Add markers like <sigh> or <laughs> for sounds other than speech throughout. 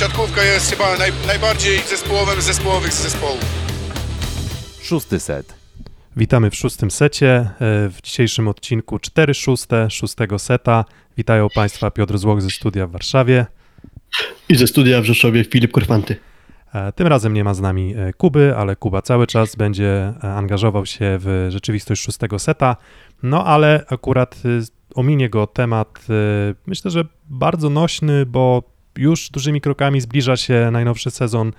siatkówka jest chyba naj, najbardziej zespołowym zespołowych z zespołów. Szósty set. Witamy w szóstym secie. e, W dzisiejszym odcinku 4 szóste, szóstego seta. Witają Państwa Piotr Złoch ze studia w Warszawie. I ze studia w Rzeszowie Filip Korfanty. E, Tym razem nie ma z nami e, Kuby, ale Kuba cały czas będzie angażował się w rzeczywistość szóstego seta. No ale akurat ominie go temat, myślę, że bardzo nośny, bo już dużymi krokami zbliża się najnowszy sezon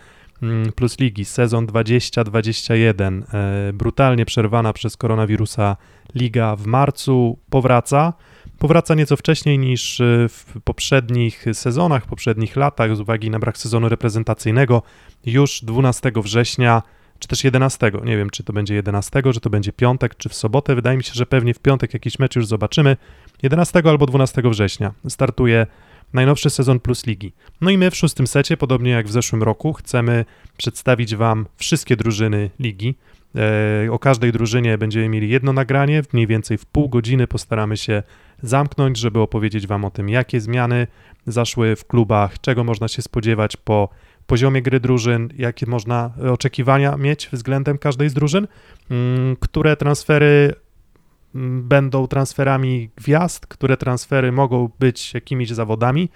mm, Plus Ligi, sezon 2021. E, Brutalnie przerwana przez koronawirusa liga w marcu powraca. Powraca nieco wcześniej niż e, w poprzednich sezonach, poprzednich latach, z uwagi na brak sezonu reprezentacyjnego. Już 12 września, czy też 11, nie wiem, czy to będzie 11, czy to będzie piątek, czy w sobotę. Wydaje mi się, że pewnie w piątek jakiś mecz już zobaczymy. 11 albo 12 września startuje najnowszy sezon Plus Ligi. No i my w szóstym secie, podobnie jak w zeszłym roku, chcemy przedstawić Wam wszystkie drużyny ligi. E, o każdej drużynie będziemy mieli jedno nagranie, mniej więcej w pół godziny postaramy się zamknąć, żeby opowiedzieć Wam o tym, jakie zmiany zaszły w klubach, czego można się spodziewać po poziomie gry drużyn, jakie można oczekiwania mieć względem każdej z drużyn, mm, które transfery będą transferami gwiazd, które transfery mogą być jakimiś zawodami.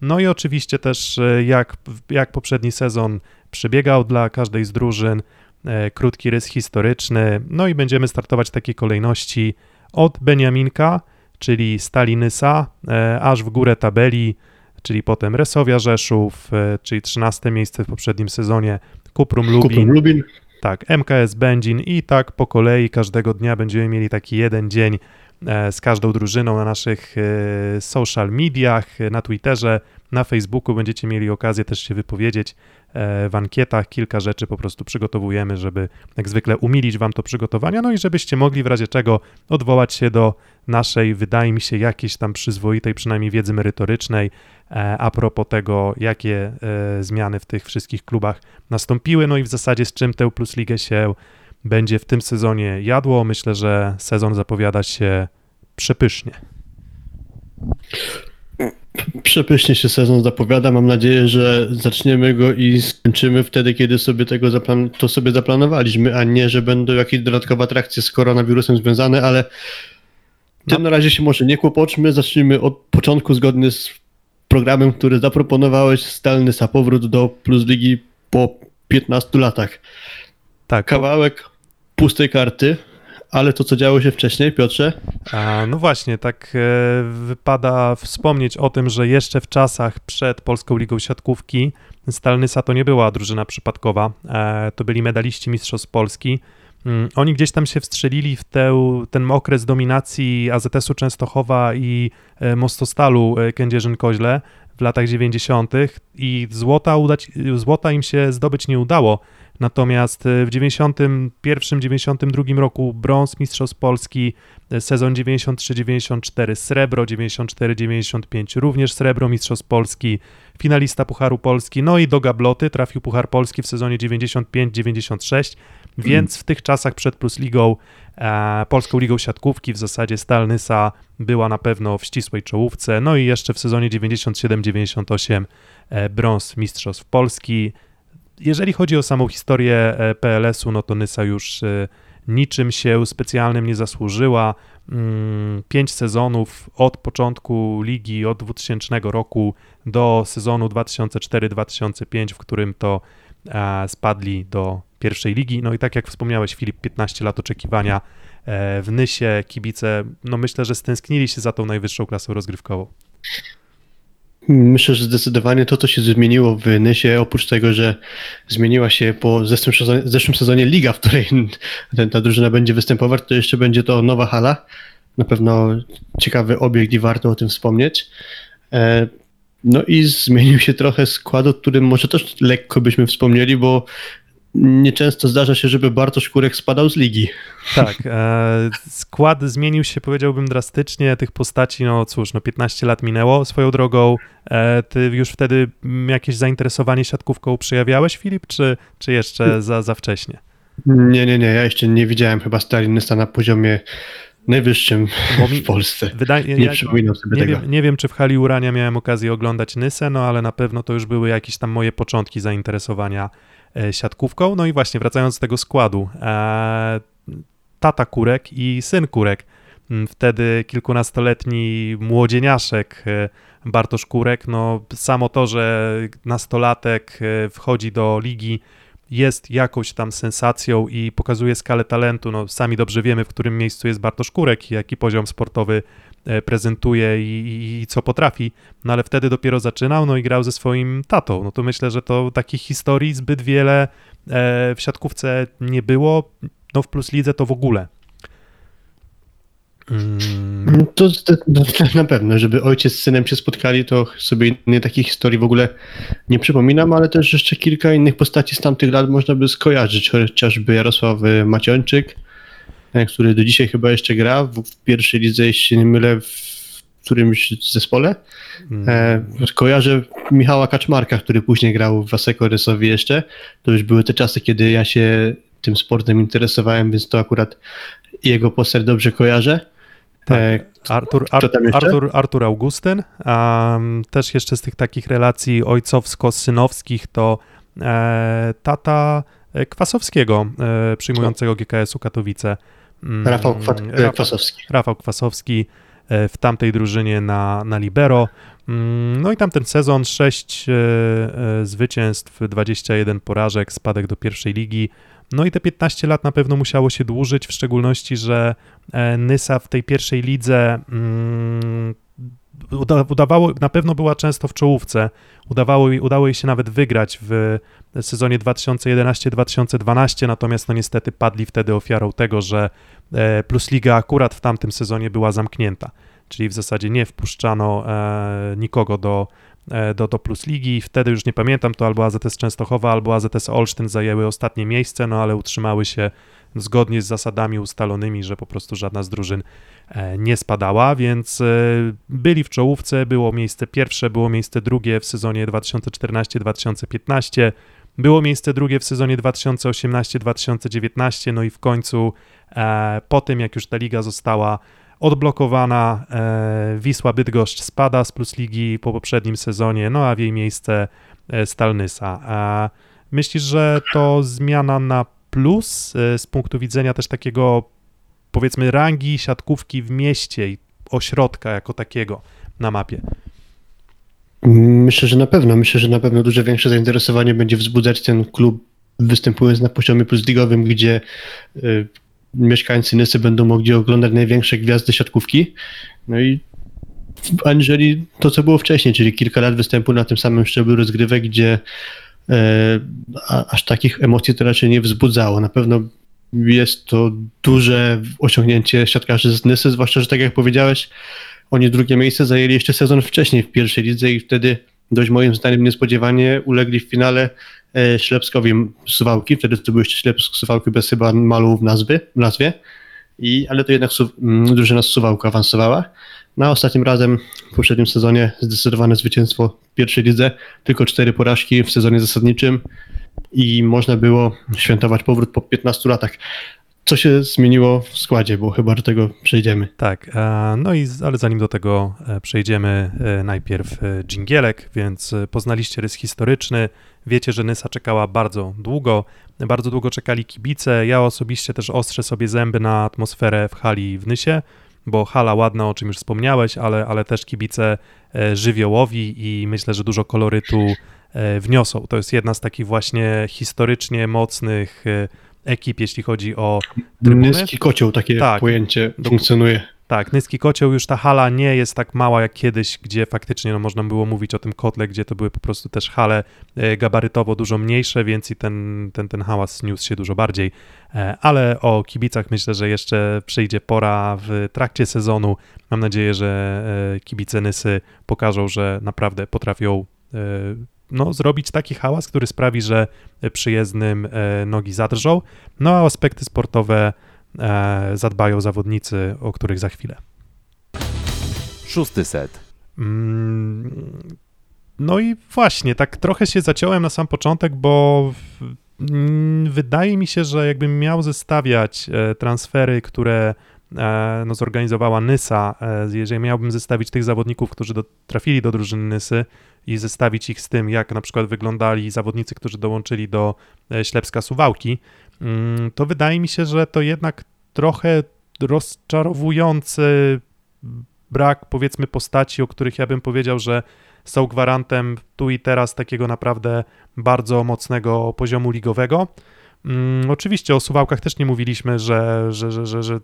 No i oczywiście też e, jak, jak poprzedni sezon przebiegał dla każdej z drużyn, e, krótki rys historyczny. No i będziemy startować w takiej kolejności od Beniaminka, czyli Stalinysa, e, aż w górę tabeli, czyli potem Resowia Rzeszów, czyli 13 miejsce w poprzednim sezonie, Kuprum Lubin, Kuprum Lubin. Tak, MKS Będzin i tak po kolei każdego dnia będziemy mieli taki jeden dzień z każdą drużyną na naszych e, social mediach, e, na Twitterze, na Facebooku. Będziecie mieli okazję też się wypowiedzieć e, w ankietach. Kilka rzeczy po prostu przygotowujemy, żeby jak zwykle umilić wam to przygotowania, no i żebyście mogli w razie czego odwołać się do naszej, wydaje mi się, jakiejś tam przyzwoitej przynajmniej wiedzy merytorycznej e, a propos tego, jakie e, zmiany w tych wszystkich klubach nastąpiły, no i w zasadzie z czym tę Plus Ligę się będzie w tym sezonie jadło. Myślę, że sezon zapowiada się przepysznie. Przepysznie się sezon zapowiada. Mam nadzieję, że zaczniemy go i skończymy wtedy, kiedy sobie tego zaplan- to sobie zaplanowaliśmy, a nie, że będą jakieś dodatkowe atrakcje z koronawirusem związane, ale tym na razie się może nie kłopoczmy. Zacznijmy od początku zgodnie z programem, który zaproponowałeś, stalny sa powrót do Plus Ligi po 15 latach. Tak, Kawałek pustej karty, ale to, co działo się wcześniej, Piotrze, A, no właśnie, tak e, wypada wspomnieć o tym, że jeszcze w czasach przed Polską Ligą Siatkówki Stalnysa to nie była drużyna przypadkowa, e, to byli medaliści Mistrzostw Polski. Mm, Oni gdzieś tam się wstrzelili w tę, ten okres dominacji AZS-u Częstochowa i e, Mostostalu Kędzierzyn-Koźle w latach 90. i złota, udać, złota im się zdobyć nie udało. Natomiast e, w 91-92 roku brąz Mistrzostw Polski, e, sezon 93-94 srebro, 94-95 również srebro Mistrzostw Polski, finalista Pucharu Polski, no i do gabloty trafił Puchar Polski w sezonie 95-96, więc w tych czasach przed Plus Ligą, e, Polską Ligą Siatkówki w zasadzie Stalnysa była na pewno w ścisłej czołówce, no i jeszcze w sezonie 97-98 e, brąz Mistrzostw Polski, jeżeli chodzi o samą historię e, PLS-u, no to Nysa już e, niczym się specjalnym nie zasłużyła. Mm, Pięć sezonów od początku ligi, od 2000 roku do sezonu 2004-2005, w którym to spadli do pierwszej ligi. No i tak jak wspomniałeś, Filip, 15 lat oczekiwania e, w Nysie. Kibice, no myślę, że stęsknili się za tą najwyższą klasą rozgrywkową. Myślę, że zdecydowanie to, co się zmieniło w Nysie, oprócz tego, że zmieniła się po zeszłym sezonie, zeszłym sezonie liga, w której <laughs> ta drużyna będzie występować, to jeszcze będzie to nowa hala. Na pewno ciekawy obiekt i warto o tym wspomnieć. E, No i zmienił się trochę skład, o którym może też lekko byśmy wspomnieli, bo nieczęsto zdarza się, żeby Bartosz Kurek spadał z ligi. Tak, e, skład zmienił się, powiedziałbym, drastycznie. Tych postaci, no cóż, no 15 lat minęło swoją drogą. E, ty już wtedy mm, jakieś zainteresowanie siatkówką przejawiałeś, Filip, czy, czy jeszcze za, za wcześnie? Nie, nie, nie, ja jeszcze nie widziałem chyba Stalinysa na poziomie najwyższym <laughs> mi- w Polsce. Wydaje, Nie ja, przypominam sobie nie, tego. wiem, nie wiem, czy w hali Urania miałem okazję oglądać Nysę, no ale na pewno to już były jakieś tam moje początki zainteresowania e, siatkówką. No i właśnie wracając do tego składu, e, tata Kurek i syn Kurek, m, wtedy kilkunastoletni młodzieniaszek e, Bartosz Kurek, no samo to, że nastolatek e, wchodzi do ligi jest jakąś tam sensacją i pokazuje skalę talentu. No, sami dobrze wiemy, w którym miejscu jest Bartosz Kurek i jaki poziom sportowy e, prezentuje i, i, i co potrafi, no ale wtedy dopiero zaczynał, no i grał ze swoim tatą. No to myślę, że to takich historii zbyt wiele e, w siatkówce nie było, no w Plus Lidze to w ogóle. Mm, To, to, to na pewno, żeby ojciec z synem się spotkali, to sobie innej takiej historii w ogóle nie przypominam, ale też jeszcze kilka innych postaci z tamtych lat można by skojarzyć, chociażby Jarosław y, Macionczyk, e, który do dzisiaj chyba jeszcze gra w, w pierwszej lidze, jeśli nie mylę, w którymś zespole. mm, E, kojarzę Michała Kaczmarka, który później grał w Waseko Rysowi jeszcze. To już były te czasy, kiedy ja się tym sportem interesowałem, więc to akurat jego postać dobrze kojarzę. Tak. E, Artur, Ar? Artur, Artur Augustyn, um, też jeszcze z tych takich relacji ojcowsko-synowskich to e, tata e, Kwasowskiego, e, przyjmującego GKS-u Katowice. Mm, Rafał e, Rafał, Kwasowski. Rafał Kwasowski e, w tamtej drużynie na, na libero. Mm, No i tamten sezon 6 e, e, zwycięstw, 21 porażek, spadek do pierwszej ligi. No i te 15 lat na pewno musiało się dłużyć, w szczególności, że e, Nysa w tej pierwszej lidze mm, uda, udawało, na pewno była często w czołówce. Udawało, udało jej się nawet wygrać w sezonie 2011-2012, natomiast no niestety padli wtedy ofiarą tego, że e, Plus Liga akurat w tamtym sezonie była zamknięta, czyli w zasadzie nie wpuszczano e, nikogo do, do, do Plus Ligi. Wtedy już nie pamiętam, to albo AZS Częstochowa, albo AZS Olsztyn zajęły ostatnie miejsce, no ale utrzymały się zgodnie z zasadami ustalonymi, że po prostu żadna z drużyn e, nie spadała, więc e, byli w czołówce, było miejsce pierwsze, było miejsce drugie w sezonie 2014-2015, było miejsce drugie w sezonie 2018-2019, no i w końcu e, po tym, jak już ta liga została odblokowana, e, Wisła Bydgoszcz spada z Plus Ligi po poprzednim sezonie, no a w jej miejsce e, Stalnysa. Myślisz, że to zmiana na plus e, z punktu widzenia też takiego powiedzmy rangi siatkówki w mieście i ośrodka jako takiego na mapie? Myślę, że na pewno. Myślę, że na pewno dużo większe zainteresowanie będzie wzbudzać ten klub występując na poziomie plusligowym, gdzie y, mieszkańcy Nysy będą mogli oglądać największe gwiazdy siatkówki. No i aniżeli to, co było wcześniej, czyli kilka lat występu na tym samym szczeblu rozgrywek, gdzie e, aż takich emocji to raczej nie wzbudzało. Na pewno jest to duże osiągnięcie siatkarzy z Nysy, zwłaszcza, że tak jak powiedziałeś, oni drugie miejsce zajęli jeszcze sezon wcześniej w pierwszej lidze i wtedy dość moim zdaniem niespodziewanie ulegli w finale e, Ślepskowi Suwałki. Wtedy to był jeszcze Ślepsk Suwałki bez chyba malu w, nazwy, w nazwie. I, ale to jednak drużyna z Suwałku awansowała. Na ostatnim razem w poprzednim sezonie zdecydowane zwycięstwo w pierwszej lidze, tylko cztery porażki w sezonie zasadniczym i można było świętować powrót po 15 latach. Co się zmieniło w składzie, bo chyba do tego przejdziemy. Tak, e, no i ale zanim do tego e, przejdziemy, e, najpierw dżingielek, więc poznaliście rys historyczny, wiecie, że Nysa czekała bardzo długo, bardzo długo czekali kibice, ja osobiście też ostrzę sobie zęby na atmosferę w hali w Nysie, bo hala ładna, o czym już wspomniałeś, ale, ale też kibice żywiołowi i myślę, że dużo kolorytu wniosą. To jest jedna z takich właśnie historycznie mocnych ekip, jeśli chodzi o trybuny. Niski kocioł, takie Tak. pojęcie funkcjonuje. Tak, Nyski Kocioł, już ta hala nie jest tak mała jak kiedyś, gdzie faktycznie no, można było mówić o tym kotle, gdzie to były po prostu też hale e, gabarytowo dużo mniejsze, więc i ten, ten, ten hałas niósł się dużo bardziej. E, Ale o kibicach myślę, że jeszcze przyjdzie pora w trakcie sezonu. Mam nadzieję, że e, kibice Nysy pokażą, że naprawdę potrafią no, zrobić taki hałas, który sprawi, że przyjezdnym e, nogi zadrżą. No a o aspekty sportowe e, zadbają zawodnicy, o których za chwilę. Szósty set. Mm, No i właśnie, tak trochę się zaciąłem na sam początek, bo mm, wydaje mi się, że jakbym miał zestawiać e, transfery, które no, zorganizowała Nysa. E, jeżeli miałbym zestawić tych zawodników, którzy do, trafili do drużyny Nysy i zestawić ich z tym, jak na przykład wyglądali zawodnicy, którzy dołączyli do e, Ślepska Suwałki, mm, to wydaje mi się, że to jednak trochę rozczarowujący brak, powiedzmy, postaci, o których ja bym powiedział, że są gwarantem tu i teraz takiego naprawdę bardzo mocnego poziomu ligowego. Mm, oczywiście o Suwałkach też nie mówiliśmy, że, że, że, że, że,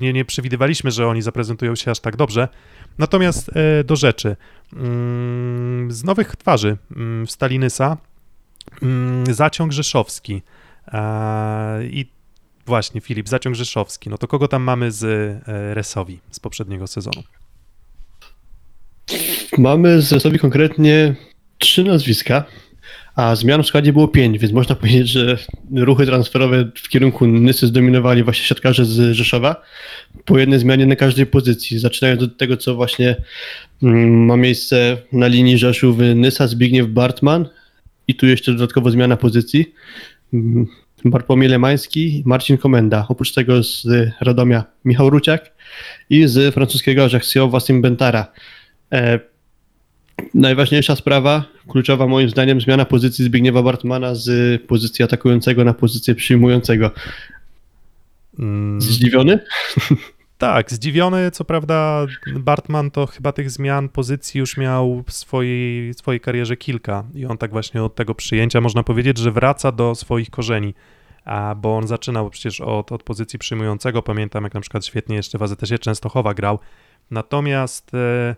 nie, nie przewidywaliśmy, że oni zaprezentują się aż tak dobrze. Natomiast e, do rzeczy. Mm, z nowych twarzy mm, Stalinysa zaciąg Rzeszowski. E, I właśnie, Filip, zaciąg Rzeszowski. No to kogo tam mamy z e, Resowi z poprzedniego sezonu? Mamy z Resowi konkretnie trzy nazwiska, a zmian w składzie było pięć, więc można <laughs> powiedzieć, że ruchy transferowe w kierunku Nysy zdominowali właśnie siatkarze z Rzeszowa po jednej zmianie na każdej pozycji, zaczynając od tego, co właśnie mm, ma miejsce na linii Rzeszów-Nysa, Zbigniew Bartman i tu jeszcze dodatkowo zmiana pozycji. Mm, Bartłomiej Lemański, Marcin Komenda. Oprócz tego z Radomia Michał Ruciak i z francuskiego Ajaccio Wassim Bentara. Najważniejsza sprawa, kluczowa moim zdaniem, zmiana pozycji Zbigniewa Bartmana z pozycji atakującego na pozycję przyjmującego. Mm, Zdziwiony? <laughs> Tak, zdziwiony, co prawda Bartman to chyba tych zmian pozycji już miał w swojej, swojej karierze kilka i on tak właśnie od tego przyjęcia można powiedzieć, że wraca do swoich korzeni, a, bo on zaczynał przecież od, od pozycji przyjmującego, pamiętam jak na przykład świetnie jeszcze w AZS-ie Częstochowa grał, natomiast e,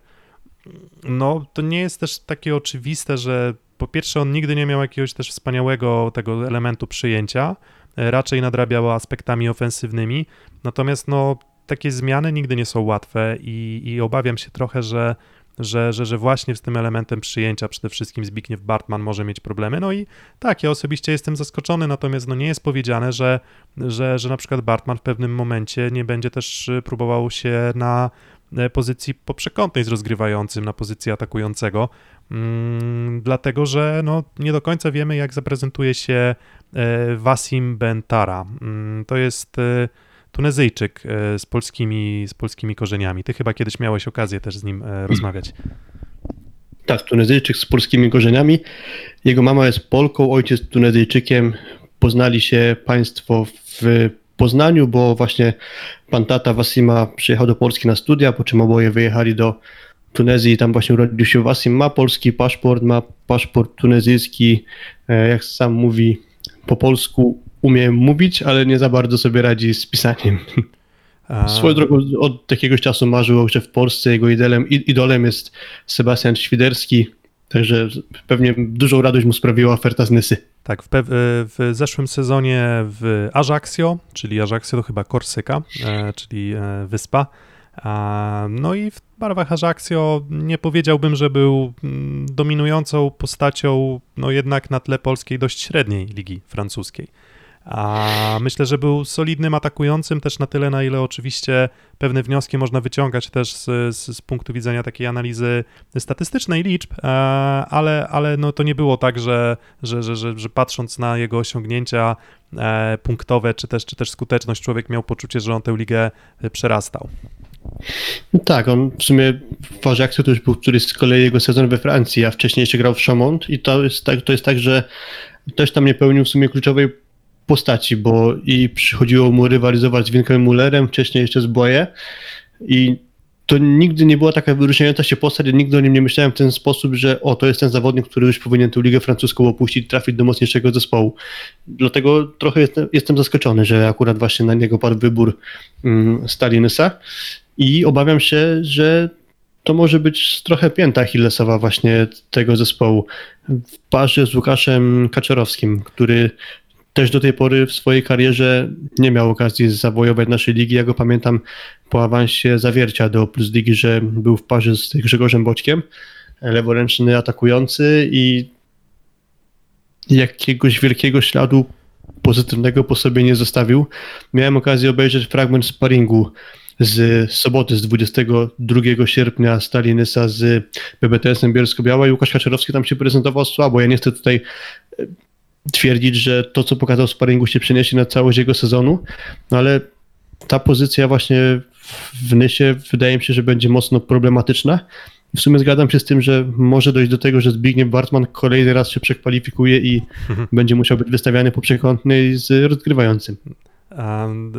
no to nie jest też takie oczywiste, że po pierwsze on nigdy nie miał jakiegoś też wspaniałego tego elementu przyjęcia, e, raczej nadrabiał aspektami ofensywnymi, natomiast no takie zmiany nigdy nie są łatwe i, i obawiam się trochę, że, że, że, że właśnie z tym elementem przyjęcia przede wszystkim Zbigniew Bartman może mieć problemy. No i tak, ja osobiście jestem zaskoczony, natomiast no nie jest powiedziane, że, że, że na przykład Bartman w pewnym momencie nie będzie też y, próbował się na e, pozycji poprzekątnej z rozgrywającym, na pozycji atakującego, mm, dlatego że no, nie do końca wiemy, jak zaprezentuje się e, Wasim Bentara. Mm, to jest... E, Tunezyjczyk e, z polskimi, z polskimi korzeniami. Ty chyba kiedyś miałeś okazję też z nim e, rozmawiać. Tak, Tunezyjczyk z polskimi korzeniami. Jego mama jest Polką, ojciec Tunezyjczykiem. Poznali się państwo w Poznaniu, bo właśnie pan tata Wasima przyjechał do Polski na studia, po czym oboje wyjechali do Tunezji i tam właśnie urodził się Wasim. Ma polski paszport, ma paszport tunezyjski, e, jak sam mówi po polsku, umie mówić, ale nie za bardzo sobie radzi z pisaniem. A, Swoją drogą od jakiegoś czasu marzył, że w Polsce jego idolem, idolem jest Sebastian Świderski, także pewnie dużą radość mu sprawiła oferta z Nysy. Tak, w, pew- w zeszłym sezonie w Ajaccio, czyli Ajaccio to chyba Korsyka, e, czyli e, wyspa. A, no i w barwach Ajaccio nie powiedziałbym, że był mm, dominującą postacią, no jednak na tle polskiej dość średniej ligi francuskiej. A myślę, że był solidnym atakującym też na tyle, na ile oczywiście pewne wnioski można wyciągać też z, z, z punktu widzenia takiej analizy statystycznej liczb, e, ale, ale no to nie było tak, że, że, że, że, że patrząc na jego osiągnięcia e, punktowe, czy też, czy też skuteczność, człowiek miał poczucie, że on tę ligę przerastał. No tak, on w sumie w Ajaxie to już był któryś z kolei jego sezon we Francji, a wcześniej jeszcze grał w Chaumont i to jest tak, to jest tak że też tam nie pełnił w sumie kluczowej postaci, bo i przychodziło mu rywalizować z Winkiem Mullerem, wcześniej jeszcze z Boje i to nigdy nie była taka wyróżniająca się postać, nigdy o nim nie myślałem w ten sposób, że o, to jest ten zawodnik, który już powinien tę ligę francuską opuścić, trafić do mocniejszego zespołu. Dlatego trochę jestem, jestem zaskoczony, że akurat właśnie na niego padł wybór um, Stalinysa i obawiam się, że to może być trochę pięta Achillesowa właśnie tego zespołu w parze z Łukaszem Kaczorowskim, który też do tej pory w swojej karierze nie miał okazji zawojować naszej ligi. Ja go pamiętam po awansie zawiercia do Plus Ligi, że był w parze z Grzegorzem Boćkiem, leworęczny atakujący i jakiegoś wielkiego śladu pozytywnego po sobie nie zostawił. Miałem okazję obejrzeć fragment sparingu z soboty, z 22 sierpnia Stalinysa z BBTS-em Bielsko-Biała i Łukasz Kaczorowski tam się prezentował słabo. Ja nie chcę tutaj twierdzić, że to, co pokazał w sparingu się przeniesie na całość jego sezonu, no ale ta pozycja właśnie w Nysie wydaje mi się, że będzie mocno problematyczna. W sumie zgadzam się z tym, że może dojść do tego, że Zbigniew Bartman kolejny raz się przekwalifikuje i będzie musiał być wystawiany po przekątnej z rozgrywającym.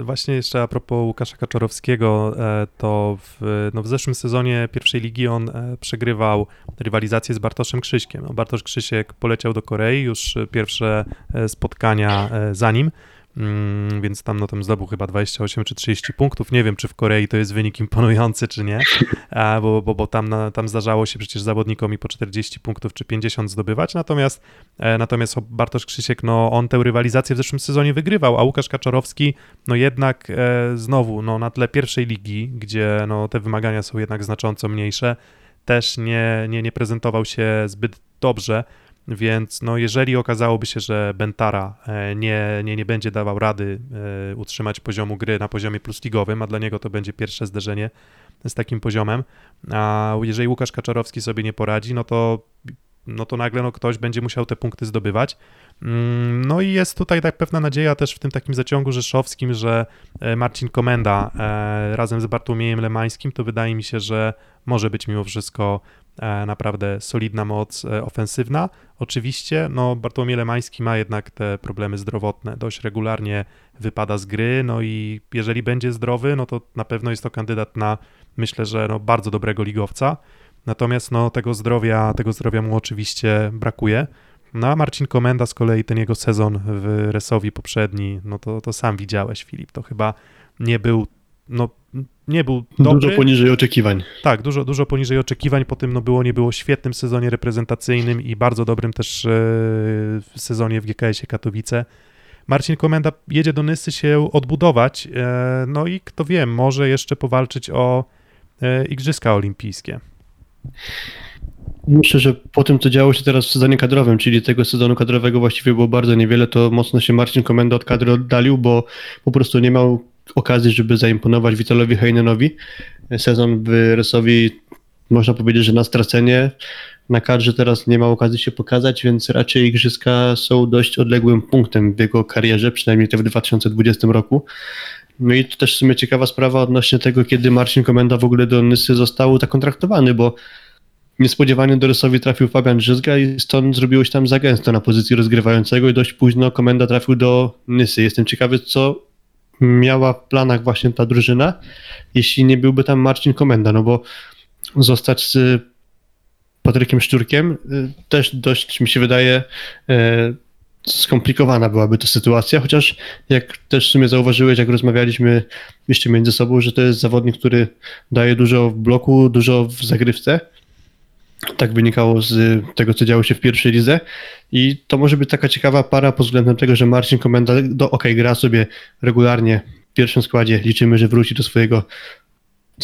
Właśnie jeszcze a propos Łukasza Kaczorowskiego, e, to w, no w zeszłym sezonie pierwszej ligi on e, przegrywał rywalizację z Bartoszem Krzyśkiem. No Bartosz Krzysiek poleciał do Korei, już pierwsze e, spotkania za nim. Mm, więc tam, no, tam zdobył chyba 28 czy 30 punktów. Nie wiem, czy w Korei to jest wynik imponujący, czy nie, bo, bo, bo tam, na, tam zdarzało się przecież zawodnikom i po 40 punktów czy 50 zdobywać. Natomiast, e, natomiast Bartosz Krzysiek, no, on tę rywalizację w zeszłym sezonie wygrywał, a Łukasz Kaczorowski, no jednak e, znowu, no, na tle pierwszej ligi, gdzie no, te wymagania są jednak znacząco mniejsze, też nie, nie, nie prezentował się zbyt dobrze. Więc no, jeżeli okazałoby się, że Bentara e, nie, nie, nie będzie dawał rady e, utrzymać poziomu gry na poziomie plusligowym, a dla niego to będzie pierwsze zderzenie z takim poziomem, a jeżeli Łukasz Kaczarowski sobie nie poradzi, no to, no to nagle no, ktoś będzie musiał te punkty zdobywać. Mm, no i jest tutaj tak pewna nadzieja też w tym takim zaciągu rzeszowskim, że e, Marcin Komenda razem z Bartłomiejem Lemańskim, to wydaje mi się, że może być mimo wszystko naprawdę solidna moc e, ofensywna. Oczywiście, no Bartłomiej Lemański ma jednak te problemy zdrowotne, dość regularnie wypada z gry, no i jeżeli będzie zdrowy, no to na pewno jest to kandydat na, myślę, że no bardzo dobrego ligowca, natomiast no tego zdrowia, tego zdrowia mu oczywiście brakuje. No a Marcin Komenda z kolei ten jego sezon w Resowi poprzedni, no to, to sam widziałeś Filip, to chyba nie był no nie był dobry. Dużo poniżej oczekiwań. Tak, dużo, dużo poniżej oczekiwań, po tym no było, nie było świetnym sezonie reprezentacyjnym i bardzo dobrym też e, sezonie w GKS-ie Katowice. Marcin Komenda jedzie do Nysy się odbudować, e, no i kto wie, może jeszcze powalczyć o e, Igrzyska Olimpijskie. Myślę, że po tym, co działo się teraz w sezonie kadrowym, czyli tego sezonu kadrowego właściwie było bardzo niewiele, to mocno się Marcin Komenda od kadry oddalił, bo po prostu nie miał okazji, żeby zaimponować Witalowi Heinenowi. Sezon w Resowi można powiedzieć, że na stracenie. Na kadrze teraz nie ma okazji się pokazać, więc raczej igrzyska są dość odległym punktem w jego karierze, przynajmniej te w 2020 roku. No i to też w sumie ciekawa sprawa odnośnie tego, kiedy Marcin Komenda w ogóle do Nysy został zakontraktowany, bo niespodziewanie do Rysowi trafił Fabian Drzyzga i stąd zrobiło się tam za gęsto na pozycji rozgrywającego i dość późno Komenda trafił do Nysy. Jestem ciekawy, co miała w planach właśnie ta drużyna, jeśli nie byłby tam Marcin Komenda, no bo zostać z Patrykiem Szczurkiem y, też dość mi się wydaje e, skomplikowana byłaby to sytuacja, chociaż jak też w sumie zauważyłeś, jak rozmawialiśmy jeszcze między sobą, że to jest zawodnik, który daje dużo w bloku, dużo w zagrywce, tak wynikało z tego, co działo się w pierwszej lidze. I to może być taka ciekawa para pod względem tego, że Marcin Komenda do OK gra sobie regularnie w pierwszym składzie. Liczymy, że wróci do swojego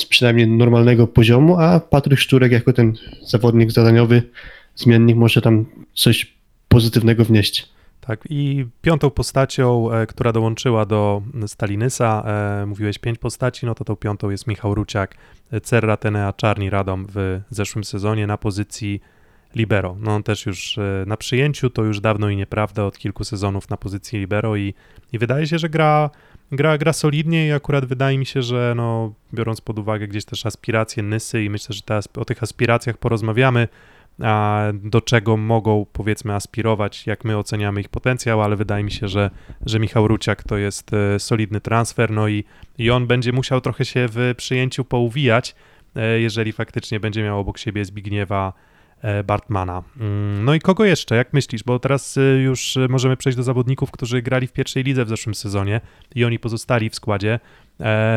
przynajmniej normalnego poziomu, a Patryk Szczurek jako ten zawodnik zadaniowy, zmiennik może tam coś pozytywnego wnieść. Tak, i piątą postacią, e, która dołączyła do Stalinysa, e, mówiłeś pięć postaci, no to tą piątą jest Michał Ruciak, Cerra Tenea Czarni Radom w zeszłym sezonie na pozycji libero. No on też już e, na przyjęciu, to już dawno i nieprawda, od kilku sezonów na pozycji libero i, i wydaje się, że gra, gra, gra solidnie i akurat wydaje mi się, że no, biorąc pod uwagę gdzieś też aspiracje Nysy i myślę, że te, o tych aspiracjach porozmawiamy, do czego mogą powiedzmy aspirować, jak my oceniamy ich potencjał, ale wydaje mi się, że, że Michał Ruciak to jest e, solidny transfer, no i, i on będzie musiał trochę się w przyjęciu pouwijać, e, jeżeli faktycznie będzie miał obok siebie Zbigniewa e, Bartmana. Mm, no i kogo jeszcze, jak myślisz? Bo teraz już możemy przejść do zawodników, którzy grali w pierwszej lidze w zeszłym sezonie i oni pozostali w składzie.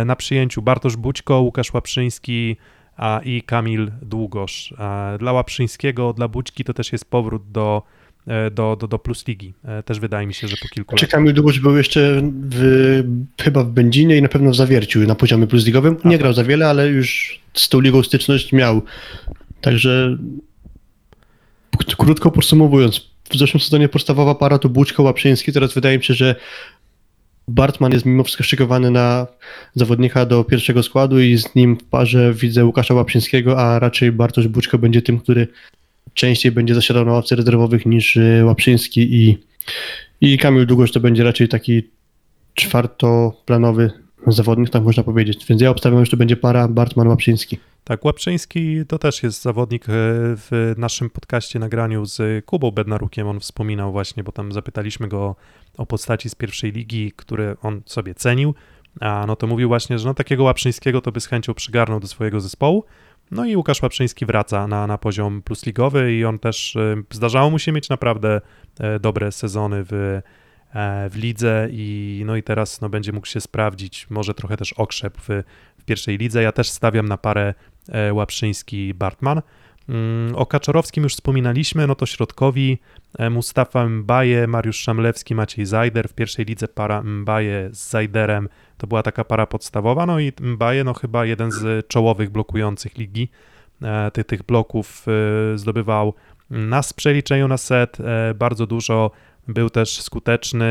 Na przyjęciu Bartosz Bućko, Łukasz Łaprzyński, a, i Kamil Długosz. Dla Łaprzyńskiego, dla Bućki to też jest powrót do, e, do, do, do Plus Ligi. E, też wydaje mi się, że po kilku Czy latach. Kamil Długosz był jeszcze w, chyba w Będzinie i na pewno w Zawierciu na poziomie Plus Ligowym. Nie Aha. grał za wiele, ale już z tą ligą styczność miał. Także krótko podsumowując, w zeszłym sezonie podstawowa para to Buczko Łaprzyński, teraz wydaje mi się, że Bartman jest mimo wszystko szykowany na zawodnika do pierwszego składu i z nim w parze widzę Łukasza Łaprzyńskiego, a raczej Bartosz Buczko będzie tym, który częściej będzie zasiadał na ławce rezerwowych niż y, Łaprzyński i, i Kamil Długosz to będzie raczej taki czwartoplanowy zawodnik, tak można powiedzieć. Więc ja obstawiam, że to będzie para Bartman-Łaprzyński. Tak, Łapczyński to też jest zawodnik e, w naszym podcaście nagraniu z Kubą Bednarukiem. On wspominał właśnie, bo tam zapytaliśmy go o postaci z pierwszej ligi, które on sobie cenił. A no to mówił właśnie, że no takiego Łapczyńskiego to by z chęcią przygarnął do swojego zespołu. No i Łukasz Łaprzyński wraca na, na poziom plusligowy i on też e, zdarzało mu się mieć naprawdę e, dobre sezony w, w lidze i no i teraz no, będzie mógł się sprawdzić, może trochę też okrzep w, w pierwszej lidze. Ja też stawiam na parę E, Łaprzyński-Bartman. Mm, o Kaczorowskim już wspominaliśmy, no to środkowi e, Mustafa Mbaje, Mariusz Szamlewski, Maciej Zajder. W pierwszej lidze para Mbaje z Zajderem to była taka para podstawowa, no i Mbaje no chyba jeden z czołowych blokujących ligi. E, tych, tych bloków zdobywał na przeliczeniu na set bardzo dużo, był też skuteczny,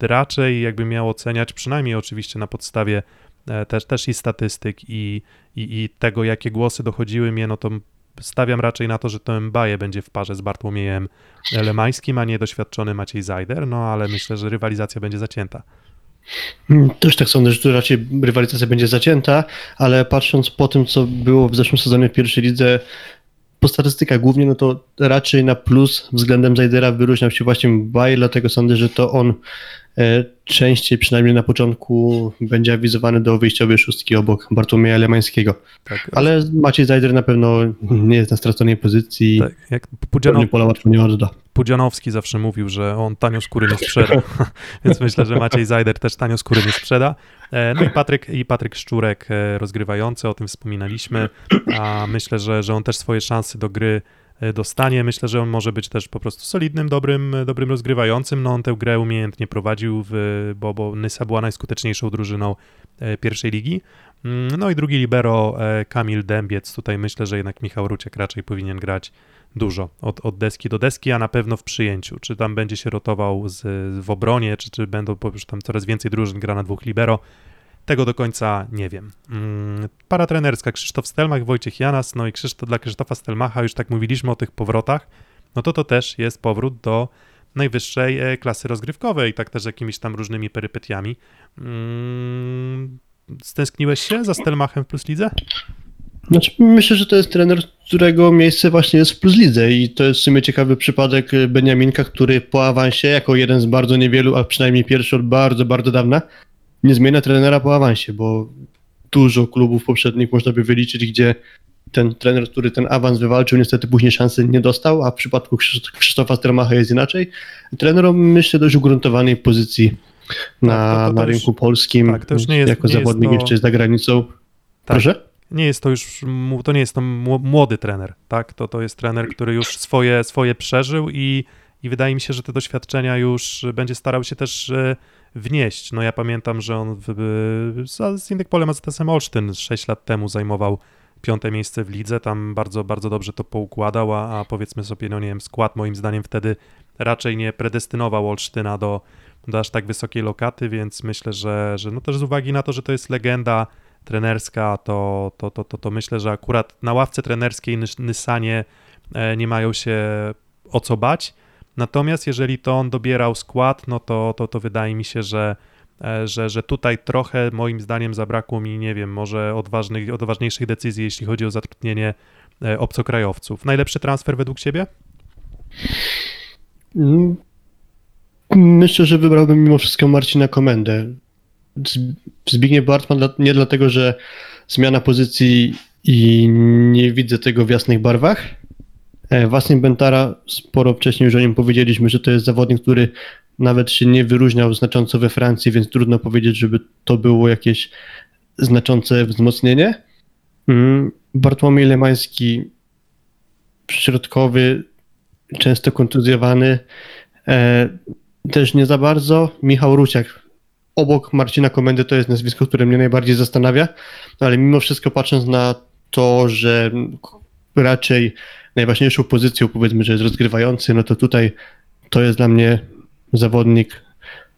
raczej jakby miał oceniać, przynajmniej oczywiście na podstawie E, też, też i statystyk i, i, i tego, jakie głosy dochodziły mnie, no to stawiam raczej na to, że to Mbaje będzie w parze z Bartłomiejem Lemańskim, a nie doświadczony Maciej Zajder, no ale myślę, że rywalizacja będzie zacięta. Hmm, też tak sądzę, że tu raczej rywalizacja będzie zacięta, ale patrząc po tym, co było w zeszłym sezonie w pierwszej lidze, po statystykach głównie, no to raczej na plus względem Zajdera wyróżniał się właśnie Mbaje, dlatego sądzę, że to on częściej, przynajmniej na początku, będzie awizowany do wyjściowej szóstki obok Bartłomieja Lemańskiego. Tak. Ale Maciej Zajder na pewno nie jest na straconej pozycji tak, jak Pudzianow... pola łatwo nie odda. Pudzianowski zawsze mówił, że on tanio skóry nie sprzeda, <laughs> więc myślę, że Maciej Zajder też tanio skóry nie sprzeda. E, no i Patryk, i Patryk Szczurek e, rozgrywający, o tym wspominaliśmy, a myślę, że, że on też swoje szanse do gry E, dostanie. Myślę, że on może być też po prostu solidnym, dobrym, dobrym rozgrywającym. No on tę grę umiejętnie prowadził, w, bo, bo Nysa była najskuteczniejszą drużyną e, pierwszej ligi. Mm, no i drugi libero e, Kamil Dębiec. Tutaj myślę, że jednak Michał Ruciek raczej powinien grać dużo od, od deski do deski, a na pewno w przyjęciu. Czy tam będzie się rotował z, w obronie, czy, czy będą tam coraz więcej drużyn gra na dwóch libero. Tego do końca nie wiem. Mm, para trenerska Krzysztof Stelmach, Wojciech Janas, no i Krzysztof, dla Krzysztofa Stelmacha już tak mówiliśmy o tych powrotach, no to to też jest powrót do najwyższej e, klasy rozgrywkowej, tak też jakimiś tam różnymi perypetiami. Mm, stęskniłeś się za Stelmachem w Plus Lidze? Znaczy, myślę, że to jest trener, którego miejsce właśnie jest w Plus Lidze i to jest w sumie ciekawy przypadek Beniaminka, który po awansie, jako jeden z bardzo niewielu, a przynajmniej pierwszy od bardzo, bardzo dawna, nie zmienia trenera po awansie, bo dużo klubów poprzednich można by wyliczyć, gdzie ten trener, który ten awans wywalczył, niestety później szansy nie dostał, a w przypadku Krzysztofa Stermacha jest inaczej. Trener myślę dość ugruntowanej pozycji na, tak, to, to na rynku już, polskim, tak, to już nie jest, jako nie zawodnik jest to... jeszcze za granicą. Tak. Proszę? Nie jest to już, to nie jest to młody trener, tak? To, to jest trener, który już swoje, swoje przeżył i, i wydaje mi się, że te doświadczenia już będzie starał się też e, wnieść. No ja pamiętam, że on w, z Indykpolem AZS-em Olsztyn. 6 lat temu zajmował piąte miejsce w lidze, tam bardzo, bardzo dobrze to poukładał, a, a powiedzmy sobie, no nie wiem, skład moim zdaniem wtedy raczej nie predestynował Olsztyna do, do aż tak wysokiej lokaty, więc myślę, że, że no też z uwagi na to, że to jest legenda trenerska, to, to, to, to, to myślę, że akurat na ławce trenerskiej Nysanie e, nie mają się o co bać, Natomiast jeżeli to on dobierał skład, no to, to, to wydaje mi się, że, e, że, że tutaj trochę moim zdaniem zabrakło mi, nie wiem, może odważnych, odważniejszych decyzji, jeśli chodzi o zatrudnienie e, obcokrajowców. Najlepszy transfer według Ciebie? Mm, myślę, że wybrałbym mimo wszystko Marcina Komendę. Zbigniew Bartman nie dlatego, że zmiana pozycji i nie widzę tego w jasnych barwach, E, Wasim Bentara, sporo wcześniej już o nim powiedzieliśmy, że to jest zawodnik, który nawet się nie wyróżniał znacząco we Francji, więc trudno powiedzieć, żeby to było jakieś znaczące wzmocnienie. Mm, Bartłomiej Lemański, środkowy, często kontuzjowany, e, też nie za bardzo. Michał Ruciak, obok Marcina Komendy, to jest nazwisko, które mnie najbardziej zastanawia, ale mimo wszystko patrząc na to, że raczej najważniejszą pozycją, powiedzmy, że jest rozgrywający, no to tutaj to jest dla mnie zawodnik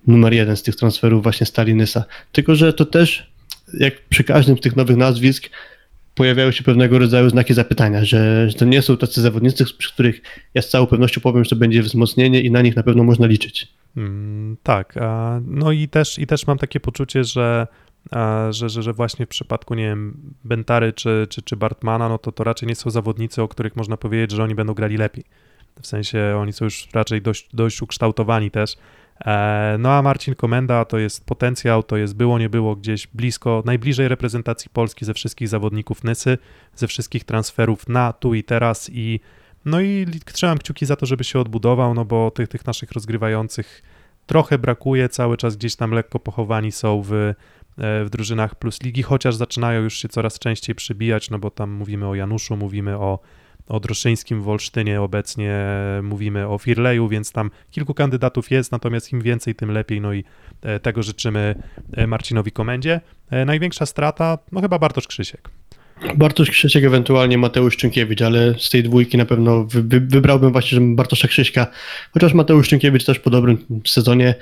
numer jeden z tych transferów właśnie Stalinysa. Tylko, że to też, jak przy każdym z tych nowych nazwisk, pojawiają się pewnego rodzaju znaki zapytania, że, że to nie są tacy zawodnicy, przy których ja z całą pewnością powiem, że to będzie wzmocnienie i na nich na pewno można liczyć. Mm, tak, no i też, i też mam takie poczucie, że że, że, że właśnie w przypadku, nie wiem, Bentary czy, czy, czy Bartmana, no to to raczej nie są zawodnicy, o których można powiedzieć, że oni będą grali lepiej. W sensie oni są już raczej dość, dość ukształtowani też. E, no a Marcin Komenda to jest potencjał, to jest było, nie było gdzieś blisko, najbliżej reprezentacji Polski ze wszystkich zawodników Nysy, ze wszystkich transferów na tu i teraz i no i trzymam kciuki za to, żeby się odbudował, no bo tych, tych naszych rozgrywających trochę brakuje, cały czas gdzieś tam lekko pochowani są w, w drużynach plus ligi, chociaż zaczynają już się coraz częściej przybijać, no bo tam mówimy o Januszu, mówimy o o Droszyńskim w Olsztynie obecnie mówimy o Firleju, więc tam kilku kandydatów jest, natomiast im więcej, tym lepiej, no i e, tego życzymy e, Marcinowi Komendzie. E, największa strata, no chyba Bartosz Krzysiek. Bartosz Krzysiek, ewentualnie Mateusz Czynkiewicz, ale z tej dwójki na pewno wy, wy, wybrałbym właśnie Bartosza Krzyśka, chociaż Mateusz Czynkiewicz też po dobrym sezonie.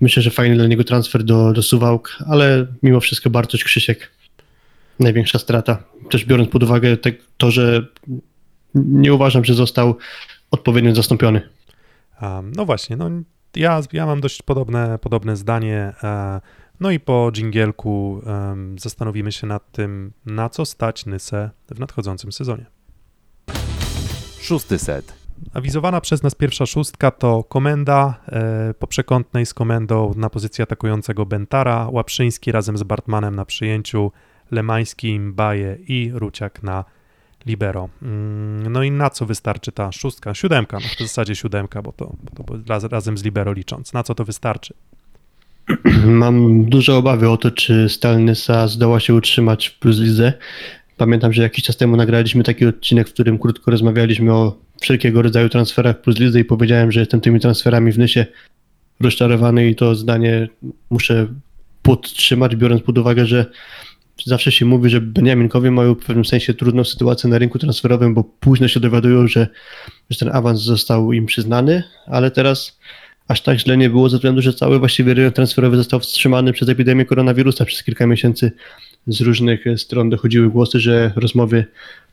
Myślę, że fajny dla niego transfer do, do Suwałk, ale mimo wszystko Bartosz Krzysiek największa strata. Też biorąc pod uwagę te, to, że nie uważam, że został odpowiednio zastąpiony. No właśnie, no ja, ja mam dość podobne, podobne zdanie. E, no i po dżingielku zastanowimy się nad tym, na co stać Nysę w nadchodzącym sezonie. Szósty set. Awizowana przez nas pierwsza szóstka to komenda e, po przekątnej z komendą na pozycji atakującego Bentara, Łaprzyński razem z Bartmanem na przyjęciu, Lemański, Mbaje i Ruciak na libero. Mm, no i na co wystarczy ta szóstka? Siódemka, no w zasadzie siódemka, bo to, bo to raz, razem z libero licząc. Na co to wystarczy? Mam duże obawy o to, czy Stalnysa zdoła się utrzymać w Plus Lidze. Pamiętam, że jakiś czas temu nagraliśmy taki odcinek, w którym krótko rozmawialiśmy o wszelkiego rodzaju transferach w Plus Lidze i powiedziałem, że jestem tymi transferami w Nysie rozczarowany i to zdanie muszę podtrzymać, biorąc pod uwagę, że zawsze się mówi, że Beniaminkowie mają w pewnym sensie trudną sytuację na rynku transferowym, bo późno się dowiadują, że, że ten awans został im przyznany, ale teraz aż tak źle nie było ze względu, że cały właściwie rynek transferowy został wstrzymany przez epidemię koronawirusa. Przez kilka miesięcy z różnych stron dochodziły głosy, że rozmowy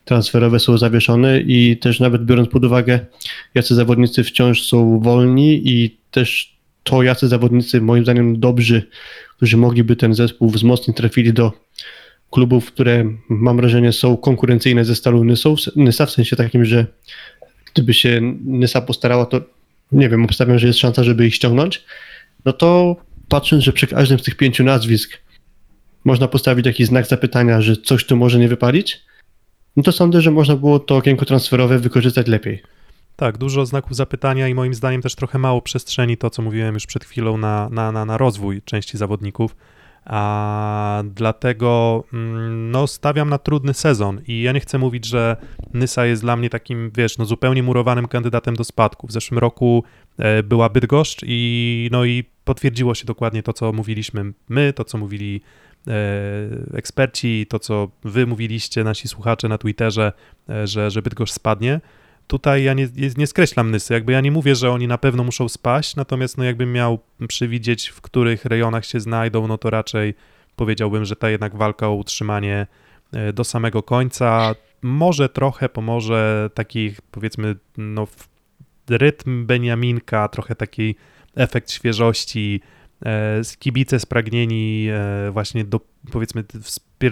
transferowe są zawieszone i też nawet biorąc pod uwagę, jacy zawodnicy wciąż są wolni i też to, jacy zawodnicy moim zdaniem dobrzy, którzy mogliby ten zespół wzmocnić, trafili do klubów, które mam wrażenie są konkurencyjne ze Stalu Nysa, w sensie takim, że gdyby się Nysa postarała, to nie wiem, obstawiam, że jest szansa, żeby ich ściągnąć, no to patrząc, że przy każdym z tych pięciu nazwisk można postawić jakiś znak zapytania, że coś tu może nie wypalić, no to sądzę, że można było to okienko transferowe wykorzystać lepiej. Tak, dużo znaków zapytania i moim zdaniem też trochę mało przestrzeni, to co mówiłem już przed chwilą, na, na, na, na rozwój części zawodników. A dlatego mm, no, stawiam na trudny sezon i ja nie chcę mówić, że Nysa jest dla mnie takim, wiesz, no, zupełnie murowanym kandydatem do spadku. W zeszłym roku e, była Bydgoszcz i, no, i potwierdziło się dokładnie to, co mówiliśmy my, to, co mówili e, eksperci, to, co wy mówiliście, nasi słuchacze na Twitterze, e, że, że Bydgoszcz spadnie tutaj ja nie, nie skreślam Nysy, jakby ja nie mówię, że oni na pewno muszą spaść, natomiast no jakbym miał przewidzieć, w których rejonach się znajdą, no to raczej powiedziałbym, że ta jednak walka o utrzymanie e, do samego końca może trochę pomoże takich powiedzmy no rytm Beniaminka, trochę taki efekt świeżości, e, kibice spragnieni e, właśnie do powiedzmy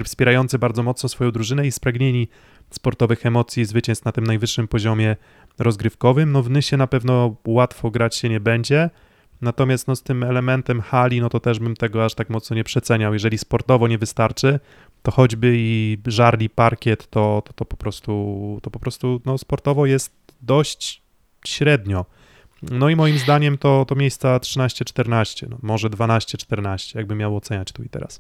wspierający bardzo mocno swoją drużynę i spragnieni sportowych emocji, zwycięstw na tym najwyższym poziomie rozgrywkowym. No w Nysie na pewno łatwo grać się nie będzie, natomiast no z tym elementem hali, no to też bym tego aż tak mocno nie przeceniał. Jeżeli sportowo nie wystarczy, to choćby i żarli parkiet, to, to, to po prostu, to po prostu no, sportowo jest dość średnio. No i moim zdaniem to, to miejsca 13-14, no, może 12-14, jakby miał oceniać tu i teraz.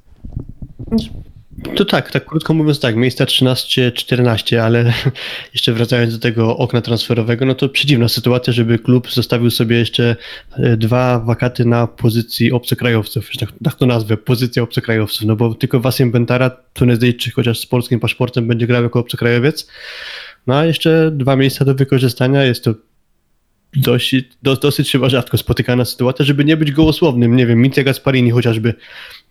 To tak, tak krótko mówiąc tak, miejsca 13-14, ale <laughs> jeszcze wracając do tego okna transferowego, no to przedziwna sytuacja, żeby klub zostawił sobie jeszcze e, dwa wakaty na pozycji obcokrajowców, tak, tak to nazwę, pozycja obcokrajowców, no bo tylko Wasiem Bentara, Tunezyjczyk, chociaż z polskim paszportem będzie grał jako obcokrajowiec, no a jeszcze dwa miejsca do wykorzystania, jest to dosyć, do, dosyć chyba rzadko spotykana sytuacja, żeby nie być gołosłownym. Nie wiem, Mitja Gasparini chociażby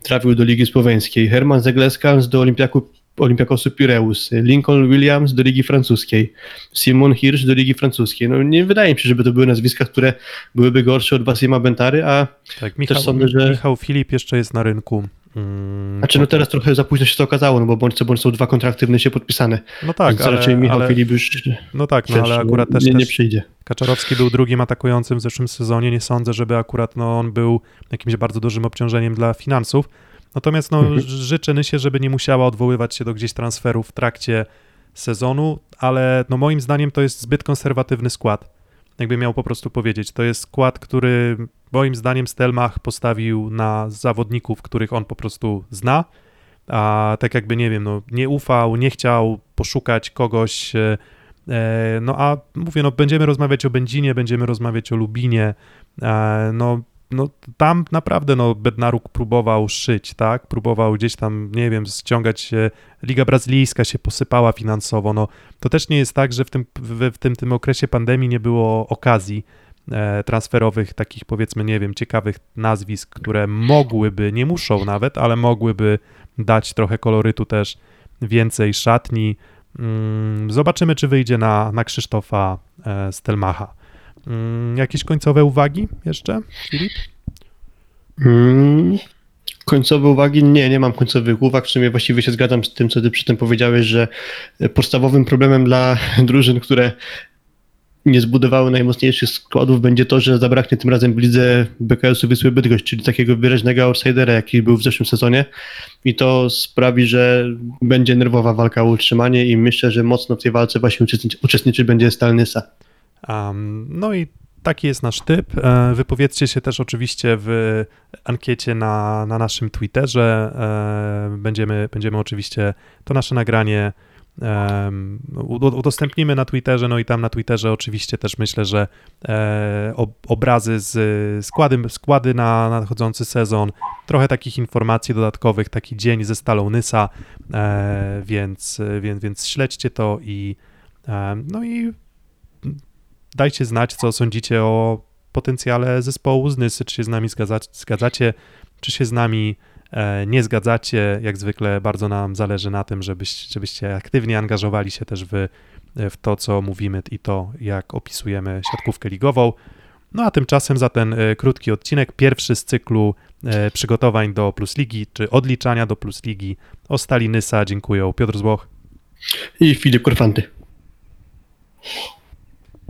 trafił do Ligi Słoweńskiej, Herman Zegleskans do Olimpiaku, Olimpiakosu Pireus, Lincoln Williams do Ligi Francuskiej, Simon Hirsch do Ligi Francuskiej. No nie wydaje mi się, żeby to były nazwiska, które byłyby gorsze od Wasima Bentary, a tak, Michał, też sądzę, że... Michał Filip jeszcze jest na rynku. Mm, Znaczy no teraz trochę za późno się to okazało, no bo bądź co bądź są dwa kontrakty w Nysie podpisane. No tak, ale, raczej Michał ale, Filip już no tak, no, ale akurat też, nie, nie przyjdzie. Kaczorowski był drugim atakującym w zeszłym sezonie. Nie sądzę, żeby akurat no, on był jakimś bardzo dużym obciążeniem dla finansów. Natomiast no, Mhm. życzę Nysie, żeby nie musiała odwoływać się do gdzieś transferów w trakcie sezonu, ale no, moim zdaniem to jest zbyt konserwatywny skład. Jakby miał po prostu powiedzieć. To jest skład, który moim zdaniem Stelmach postawił na zawodników, których on po prostu zna, a tak jakby nie wiem, no, nie ufał, nie chciał poszukać kogoś. e, e, No a mówię, no będziemy rozmawiać o Będzinie, będziemy rozmawiać o Lubinie. e, No, no tam naprawdę no Bednaruk próbował szyć, tak? Próbował gdzieś tam, nie wiem, ściągać. Liga Brazylijska się posypała finansowo. No to też nie jest tak, że w tym, w, w tym, tym okresie pandemii nie było okazji transferowych, takich powiedzmy, nie wiem, ciekawych nazwisk, które mogłyby, nie muszą nawet, ale mogłyby dać trochę kolorytu też więcej szatni. Mm, Zobaczymy, czy wyjdzie na, na Krzysztofa e, Stelmacha. Mm, Jakieś końcowe uwagi jeszcze, Filip? Mm, końcowe uwagi? Nie, nie mam końcowych uwag. W sumie właściwie się zgadzam z tym, co ty przy tym powiedziałeś, że podstawowym problemem dla <laughs> drużyn, które nie zbudowały najmocniejszych składów będzie to, że zabraknie tym razem w lidze BKS-u Wisły Bydgoszcz, czyli takiego wyraźnego outsidera, jaki był w zeszłym sezonie i to sprawi, że będzie nerwowa walka o utrzymanie i myślę, że mocno w tej walce właśnie uczestniczy, będzie Stalnysa. Um, no i taki jest nasz typ. E, Wypowiedzcie się też oczywiście w ankiecie na, na naszym Twitterze. E, Będziemy, będziemy oczywiście to nasze nagranie udostępnimy na Twitterze, no i tam na Twitterze oczywiście też myślę, że e, ob- obrazy z składy, składy na nadchodzący sezon, trochę takich informacji dodatkowych, taki dzień ze Stalą Nysa, e, więc, więc, więc śledźcie to i em, no i dajcie znać, co sądzicie o potencjale zespołu z Nysy, czy się z nami zgadza, zgadzacie, czy się z nami e, nie zgadzacie. Jak zwykle bardzo nam zależy na tym, żebyś, żebyście aktywnie angażowali się też w, w to, co mówimy i to, jak opisujemy siatkówkę ligową. No a tymczasem za ten e, krótki odcinek, pierwszy z cyklu e, przygotowań do Plus Ligi, czy odliczania do Plus Ligi, o Stali Nysa dziękuję Piotr Złoch. I Filip Korfanty.